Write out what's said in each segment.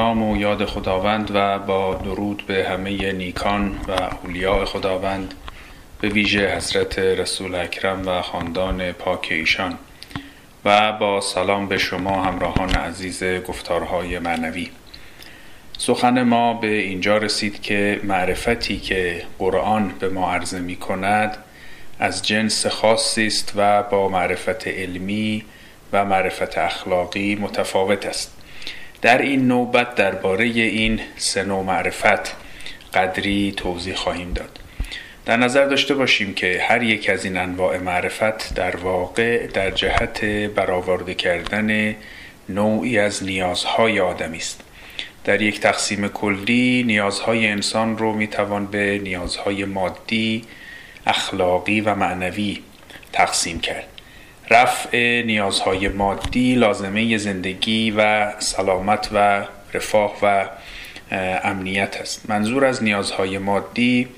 نام و یاد خداوند و با درود به همه نیکان و اولیاء خداوند به ویژه حضرت رسول اکرم و خاندان پاک ایشان و با سلام به شما همراهان عزیز گفتارهای معنوی. سخن ما به اینجا رسید که معرفتی که قرآن به ما عرضه می کند از جنس خاصی است و با معرفت علمی و معرفت اخلاقی متفاوت است. در این نوبت درباره این سه نوع معرفت قدری توضیح خواهیم داد. در نظر داشته باشیم که هر یک از این انواع معرفت در واقع در جهت برآورده کردن نوعی از نیازهای آدمی است. در یک تقسیم کلی نیازهای انسان رو می‌توان به نیازهای مادی، اخلاقی و معنوی تقسیم کرد. رفع نیازهای مادی لازمه زندگی و سلامت و رفاه و امنیت است. منظور از نیازهای مادی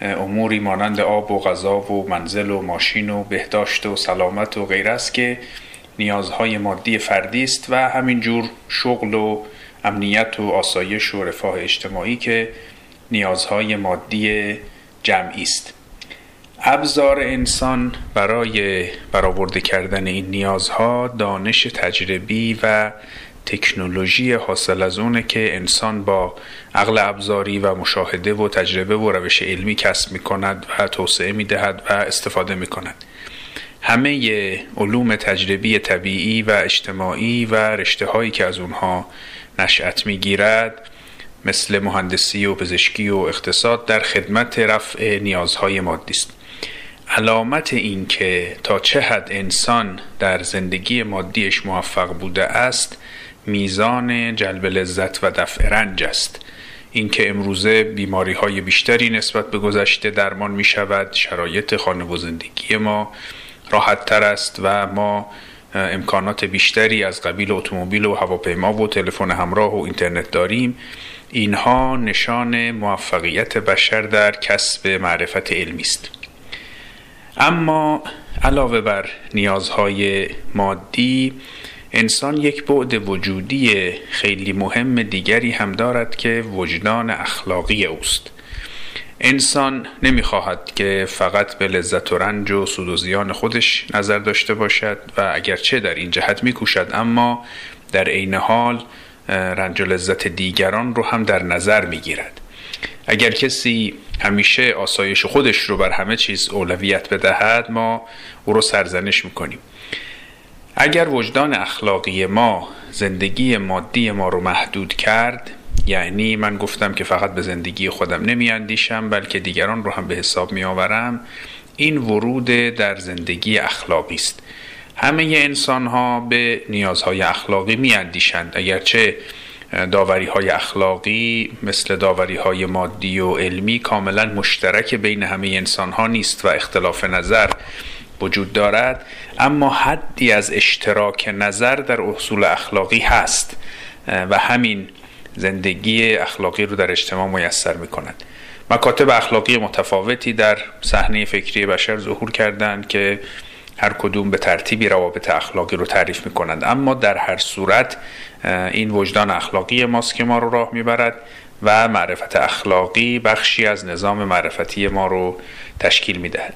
اموری مانند آب و غذا و منزل و ماشین و بهداشت و سلامت و غیر است که نیازهای مادی فردی است و همینجور شغل و امنیت و آسایش و رفاه اجتماعی که نیازهای مادی جمعی است. ابزار انسان برای برآورده کردن این نیازها دانش تجربی و تکنولوژی حاصل از اونه که انسان با عقل ابزاری و مشاهده و تجربه و روش علمی کسب می کند و توسعه می دهد و استفاده می کند همه علوم تجربی طبیعی و اجتماعی و رشته هایی که از اونها نشأت می گیرد مثل مهندسی و پزشکی و اقتصاد در خدمت رفع نیازهای مادی است. علامت این که تا چه حد انسان در زندگی مادیش موفق بوده است میزان جلب لذت و دفع رنج است. اینکه امروزه بیماری های بیشتری نسبت به گذشته درمان می شود شرایط خانه و زندگی ما راحت تر است و ما امکانات بیشتری از قبیل اتومبیل و هواپیما و تلفن همراه و اینترنت داریم. اینها نشان موفقیت بشر در کسب معرفت علمی است. اما علاوه بر نیازهای مادی انسان یک بعد وجودی خیلی مهم دیگری هم دارد که وجدان اخلاقی اوست. انسان نمی‌خواهد که فقط به لذت و رنج و سود و زیان خودش نظر داشته باشد و اگرچه در این جهت میکوشد اما در عین حال رنج و لذت دیگران رو هم در نظر می‌گیرد. اگر کسی همیشه آسایش خودش رو بر همه چیز اولویت بدهد ما او رو سرزنش می‌کنیم. اگر وجدان اخلاقی ما زندگی مادی ما رو محدود کرد یعنی من گفتم که فقط به زندگی خودم نمیاندیشم بلکه دیگران رو هم به حساب میآورم این ورود در زندگی اخلاقی است. همه انسان ها به نیازهای اخلاقی میاندیشند. اگرچه داوری های اخلاقی مثل داوری های مادی و علمی کاملا مشترک بین همه انسان ها نیست و اختلاف نظر وجود دارد. اما حدی از اشتراک نظر در اصول اخلاقی هست و همین زندگی اخلاقی رو در اجتماع میسر می کند مکاتب اخلاقی متفاوتی در صحنه فکری بشر ظهور کردند که هر کدوم به ترتیبی روابط اخلاقی رو تعریف می کنند اما در هر صورت این وجدان اخلاقی ماست که ما رو راه می‌برد و معرفت اخلاقی بخشی از نظام معرفتی ما رو تشکیل می دهد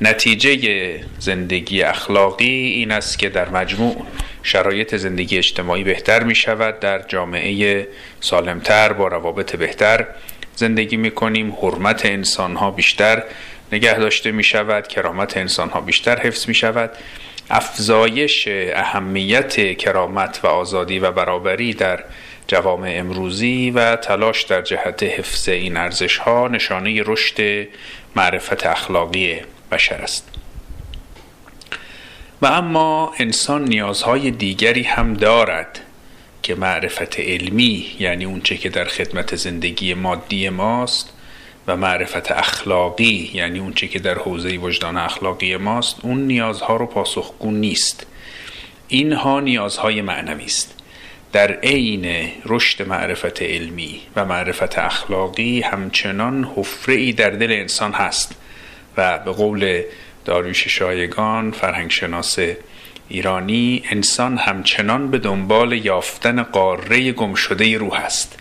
نتیجه زندگی اخلاقی این است که در مجموع شرایط زندگی اجتماعی بهتر می شود در جامعه سالمتر با روابط بهتر زندگی می کنیم حرمت انسان ها بیشتر نگه داشته می شود کرامت انسان ها بیشتر حفظ می شود افزایش اهمیت کرامت و آزادی و برابری در جوامع امروزی و تلاش در جهت حفظ این ارزش ها نشانه رشد معرفت اخلاقی بشر است. و اما انسان نیازهای دیگری هم دارد که معرفت علمی یعنی اونچه که در خدمت زندگی مادی ماست و معرفت اخلاقی یعنی اونچه که در حوزه وجدان اخلاقی ماست اون نیازها رو پاسخگو نیست. اینها نیازهای معنوی است. در عین رشد معرفت علمی و معرفت اخلاقی همچنان حفره ای در دل انسان هست و به قول داریوش شایگان فرهنگ شناس ایرانی انسان همچنان به دنبال یافتن قاره گمشده روح است.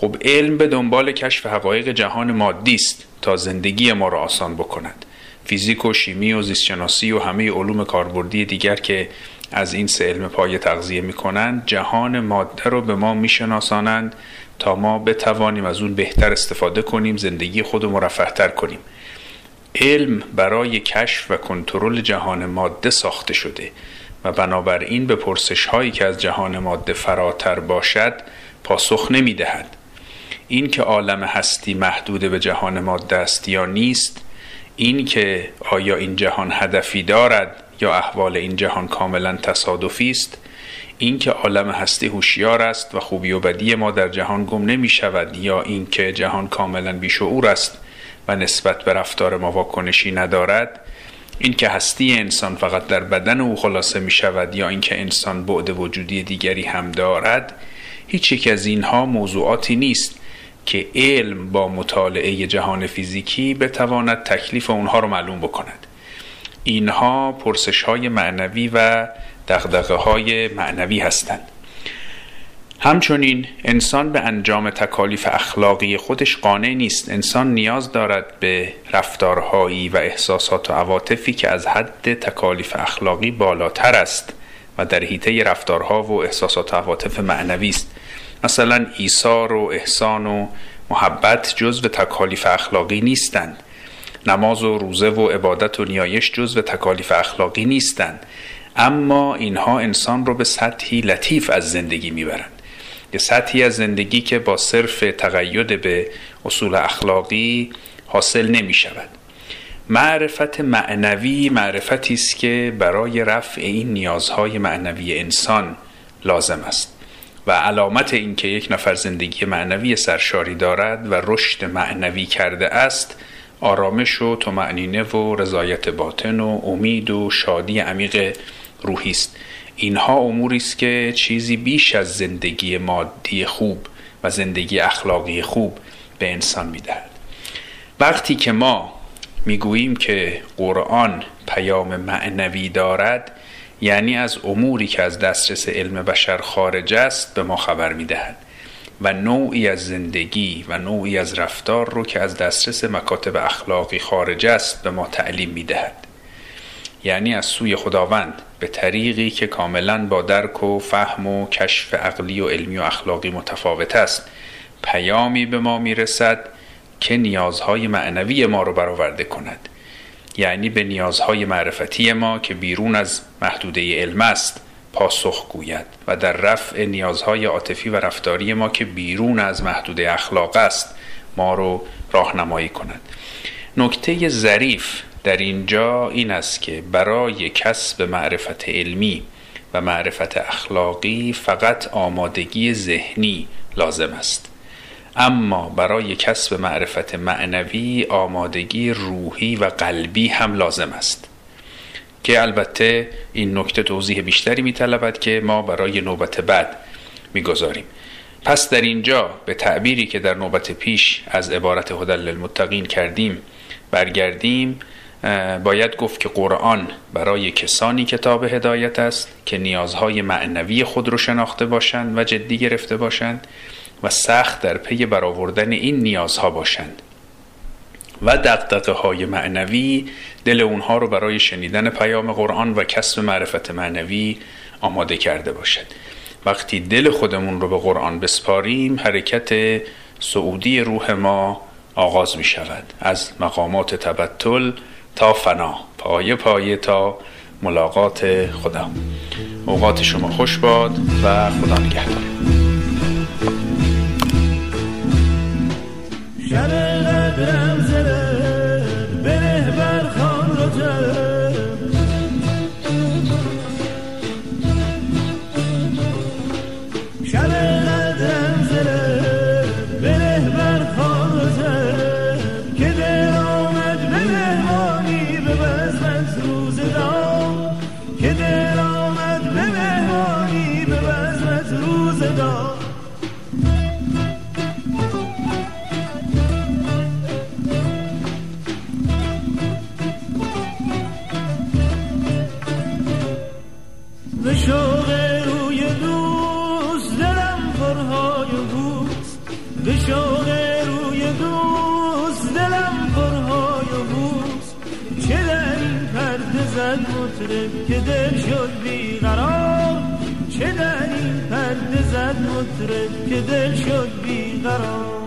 خب علم به دنبال کشف حقایق جهان مادی است تا زندگی ما را آسان بکند فیزیک و شیمی و زیستشناسی و همه علوم کاربردی دیگر که از این سه علم پایه تغذیه می کنند جهان ماده رو به ما میشناسانند تا ما بتوانیم از اون بهتر استفاده کنیم زندگی خود رو مرفهتر کنیم علم برای کشف و کنترل جهان ماده ساخته شده و بنابراین به پرسش هایی که از جهان ماده فراتر باشد پاسخ نمی دهد. این که عالم هستی محدود به جهان ماده است یا نیست این که آیا این جهان هدفی دارد یا احوال این جهان کاملا تصادفی است اینکه عالم هستی هوشیار است و خوبی و بدی ما در جهان گم نمی شود یا اینکه جهان کاملا بیشعور است و نسبت به رفتار ما واکنشی ندارد اینکه هستی انسان فقط در بدن او خلاصه می شود یا اینکه انسان بعد وجودی دیگری هم دارد هیچ یک از اینها موضوعاتی نیست. که علم با مطالعه جهان فیزیکی بتواند تکلیف اونها رو معلوم بکند. اینها پرسش های معنوی و دقدقه های معنوی هستند. همچنین انسان به انجام تکالیف اخلاقی خودش قانع نیست. انسان نیاز دارد به رفتارهایی و احساسات و عواطفی که از حد تکالیف اخلاقی بالاتر است و در حیطه رفتارها و احساسات و عواطف معنوی است. مثلا ایثار و احسان و محبت جزو تکالیف اخلاقی نیستند. نماز و روزه و عبادت و نیایش جزو تکالیف اخلاقی نیستند. اما اینها انسان رو به سطحی لطیف از زندگی می‌برند. یه سطحی از زندگی که با صرف تقید به اصول اخلاقی حاصل نمی شود معرفت معنوی معرفتی است که برای رفع این نیازهای معنوی انسان لازم است. و علامت اینکه یک نفر زندگی معنوی سرشاری دارد و رشد معنوی کرده است آرامش و تمعنینه و رضایت باطن و امید و شادی عمیق روحی است. اینها اموری است که چیزی بیش از زندگی مادی خوب و زندگی اخلاقی خوب به انسان می‌دهد. وقتی که ما می‌گوییم که قرآن پیام معنوی دارد یعنی از اموری که از دسترس علم بشر خارج است به ما خبر می‌دهد و نوعی از زندگی و نوعی از رفتار رو که از دسترس مکاتب اخلاقی خارج است به ما تعلیم می‌دهد. یعنی از سوی خداوند به طریقی که کاملا با درک و فهم و کشف عقلی و علمی و اخلاقی متفاوت است پیامی به ما می‌رسد که نیازهای معنوی ما رو برآورده کند. یعنی به نیازهای معرفتی ما که بیرون از محدوده علم است پاسخ گوید و در رفع نیازهای عاطفی و رفتاری ما که بیرون از محدوده اخلاق است ما رو راهنمایی کند. نکته ظریف در اینجا این است که برای کسب معرفت علمی و معرفت اخلاقی فقط آمادگی ذهنی لازم است. اما برای کسب معرفت معنوی آمادگی روحی و قلبی هم لازم است. که البته این نکته توضیح بیشتری میطلبد که ما برای نوبت بعد می‌گذاریم. پس در اینجا به تعبیری که در نوبت پیش از عبارت هدل للمتقین کردیم برگردیم باید گفت که قرآن برای کسانی کتاب هدایت است که نیازهای معنوی خود رو شناخته باشند و جدی گرفته باشند. و سخت در پی برآوردن این نیازها باشند. و دقدقه های معنوی دل اونها رو برای شنیدن پیام قرآن و کسب معرفت معنوی آماده کرده باشد. وقتی دل خودمون رو به قرآن بسپاریم حرکت سعودی روح ما آغاز می شود. از مقامات تبتل تا فنا پایه پایه تا ملاقات خدا اوقات شما خوش باد و خدا نگهدار. عاشق روی دوست دلم پرهای و بوز چه در این پرده زد مطرب که دل شد بیقرار؟ چه در این پرده زد مطرب که دل شد بیقرار؟